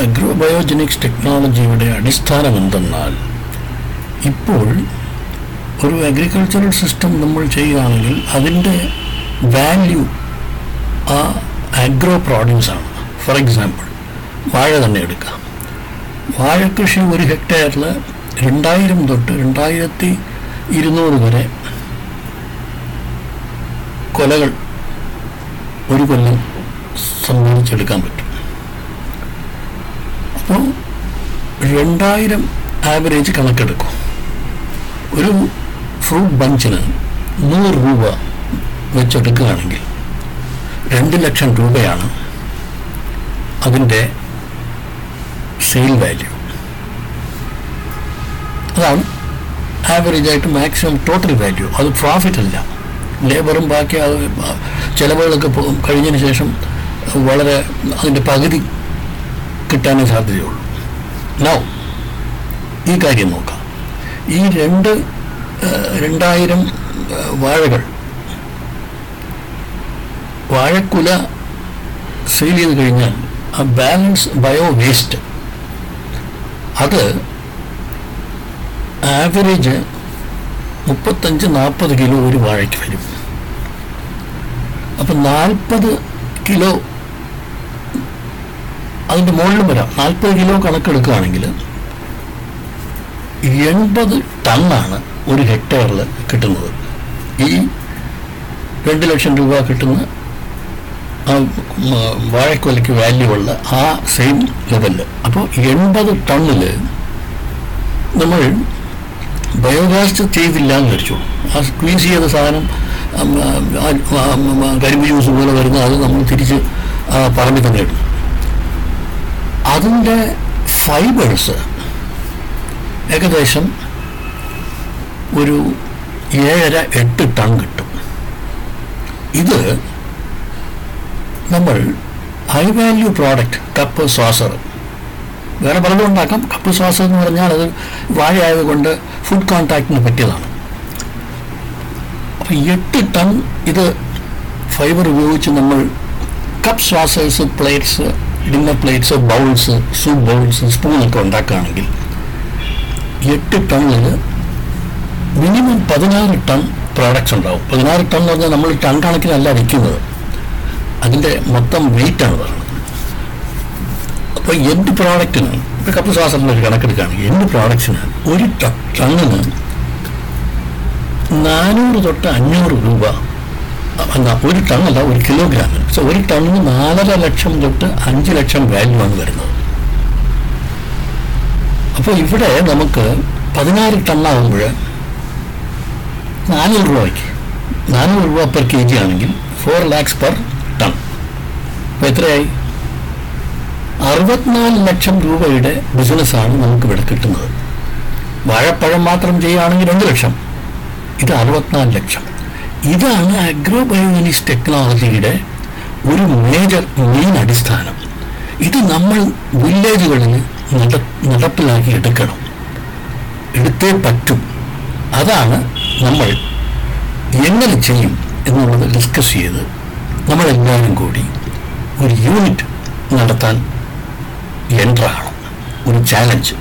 അഗ്രോബയോജനിക്സ് ടെക്നോളജിയുടെ അടിസ്ഥാനം എന്തെന്നാൽ ഇപ്പോൾ ഒരു അഗ്രികൾച്ചറൽ സിസ്റ്റം നമ്മൾ ചെയ്യുകയാണെങ്കിൽ അതിന്റെ വാല്യൂ ആ അഗ്രോ പ്രോഡ്യൂസാണ് ഫോർ എക്സാമ്പിൾ വാഴ തന്നെ എടുക്കാം. വാഴ കൃഷി ഒരു ഹെക്ടയറിൽ രണ്ടായിരം തൊട്ട് രണ്ടായിരത്തി ഇരുന്നൂറ് വരെ കൊലകൾ ഒരു കൊല്ലം സമ്പാദിച്ചെടുക്കാൻ പറ്റും. അപ്പോൾ രണ്ടായിരം ആവറേജ് കണക്കെടുക്കും. ഒരു ഫ്രൂട്ട് ബഞ്ചിന് നൂറ് രൂപ വെച്ചെടുക്കുകയാണെങ്കിൽ രണ്ട് ലക്ഷം രൂപയാണ് അതിന്റെ സെയിൽ വാല്യൂ അതാണ് ആവറേജ് ആയിട്ട് മാക്സിമം ടോട്ടൽ വാല്യൂ അത് പ്രോഫിറ്റ് അല്ല. ലേബറും ബാക്കി അത് ചിലവുകളൊക്കെ കഴിഞ്ഞതിന് ശേഷം വളരെ അതിന്റെ പകുതി കിട്ടാനേ സാധ്യതയുള്ളൂ. നൗ ഈ കാര്യം നോക്കാം. ഈ രണ്ട് രണ്ടായിരം വാഴകൾ വാഴക്കുല സെയിൽ ചെയ്ത് കഴിഞ്ഞാൽ ആ ബാലൻസ് ബയോ വേസ്റ്റ് അത് ആവറേജ് മുപ്പത്തഞ്ച് നാൽപ്പത് കിലോ ഒരു വാഴയ്ക്ക് വരും. അപ്പം നാൽപ്പത് കിലോ അതിന്റെ മുകളിലും വരാം. നാൽപ്പത് കിലോ കണക്കെടുക്കുകയാണെങ്കിൽ എൺപത് ടണ്ണാണ് ഒരു ഹെക്ടറിൽ കിട്ടുന്നത്. ഈ രണ്ട് ലക്ഷം രൂപ കിട്ടുന്ന ആ വാഴക്കൊലയ്ക്ക് വാല്യൂ ഉള്ള ആ സെയിം ലെവലിൽ അപ്പോൾ എൺപത് ടണ്ണിൽ നമ്മൾ ബയോഗ്യാസ് ചെയ്തില്ല എന്ന് വിചാരിച്ചു. ആ സ്ക്വീസ് ചെയ്ത സാധനം കരിമ്പ് ജ്യൂസ് പോലെ വരുന്ന അത് നമ്മൾ തിരിച്ച് പറമ്പിൽ തന്നെ ഇടും. അതിന്റെ ഫൈബേഴ്സ് ഏകദേശം ഒരു ഏഴര എട്ട് ടൺ കിട്ടും. ഇത് നമ്മൾ high value product cup saucer വേറെ പലതും ഉണ്ടാക്കാം. കപ്പ് സ്വാസർ എന്ന് പറഞ്ഞാൽ അത് വാഴ ആയതുകൊണ്ട് ഫുഡ് കോൺടാക്റ്റിന് പറ്റിയതാണ്. അപ്പം എട്ട് ടൺ ഇത് ഫൈബർ ഉപയോഗിച്ച് നമ്മൾ cup saucers plates dinner plates bowls soup bowls സ്പൂണൊക്കെ ഉണ്ടാക്കുകയാണെങ്കിൽ എട്ട് ടണ്ണിൽ മിനിമം പതിനാറ് ടൺ പ്രോഡക്റ്റ്സ് ഉണ്ടാവും. പതിനാറ് ടൺ എന്ന് പറഞ്ഞാൽ നമ്മൾ ടൺ കണക്കിനല്ല വിൽക്കുന്നത്. അതിന്റെ മൊത്തം വെയിറ്റാണ് പറയുന്നത്. അപ്പോൾ എന്ത് പ്രോഡക്റ്റിന് ഇപ്പോൾ കപ്പ് ശ്വാസത്തിന്റെ ഒരു കണക്കെടുക്കുകയാണെങ്കിൽ എന്ത് പ്രോഡക്റ്റ്സിന് ഒരു ടണ്ണിന് നാനൂറ് തൊട്ട് അഞ്ഞൂറ് രൂപ എന്നാ ടൺ അല്ല ഒരു കിലോഗ്രാം സോ ഒരു ടണ്ണിന് നാലര ലക്ഷം തൊട്ട് അഞ്ച് ലക്ഷം വാല്യൂ ആണ് വരുന്നത്. അപ്പോൾ ഇവിടെ നമുക്ക് പതിനാറ് ടണ്ണാകുമ്പോൾ നാനൂറ് രൂപയ്ക്ക് നാനൂറ് രൂപ പെർ കെ ജി ആണെങ്കിൽ ഫോർ ലാക്സ് പെർ ടൺ അപ്പോൾ എത്രയായി? അറുപത്തിനാല് ലക്ഷം രൂപയുടെ ബിസിനസ്സാണ് നമുക്ക് ഇവിടെ കിട്ടുന്നത്. വാഴപ്പഴം മാത്രം ചെയ്യുകയാണെങ്കിൽ രണ്ട് ലക്ഷം. ഇത് അറുപത്തിനാല് ലക്ഷം. ഇതാണ് അഗ്രോ ബയോമിനിക്സ് ടെക്നോളജിയുടെ ഒരു മേജർ മെയിൻ അടിസ്ഥാനം. ഇത് നമ്മൾ വില്ലേജുകളിൽ നട നടപ്പിലാക്കി എടുക്കണം. എടുത്തേ പറ്റും. അതാണ് നമ്മൾ എങ്ങനെ ചെയ്യും എന്നുള്ളത് ഡിസ്കസ് ചെയ്ത് നമ്മളെല്ലാവരും കൂടി ഒരു യൂണിറ്റ് നടത്താൻ എന്ററാണ് ഒരു ചാലഞ്ച്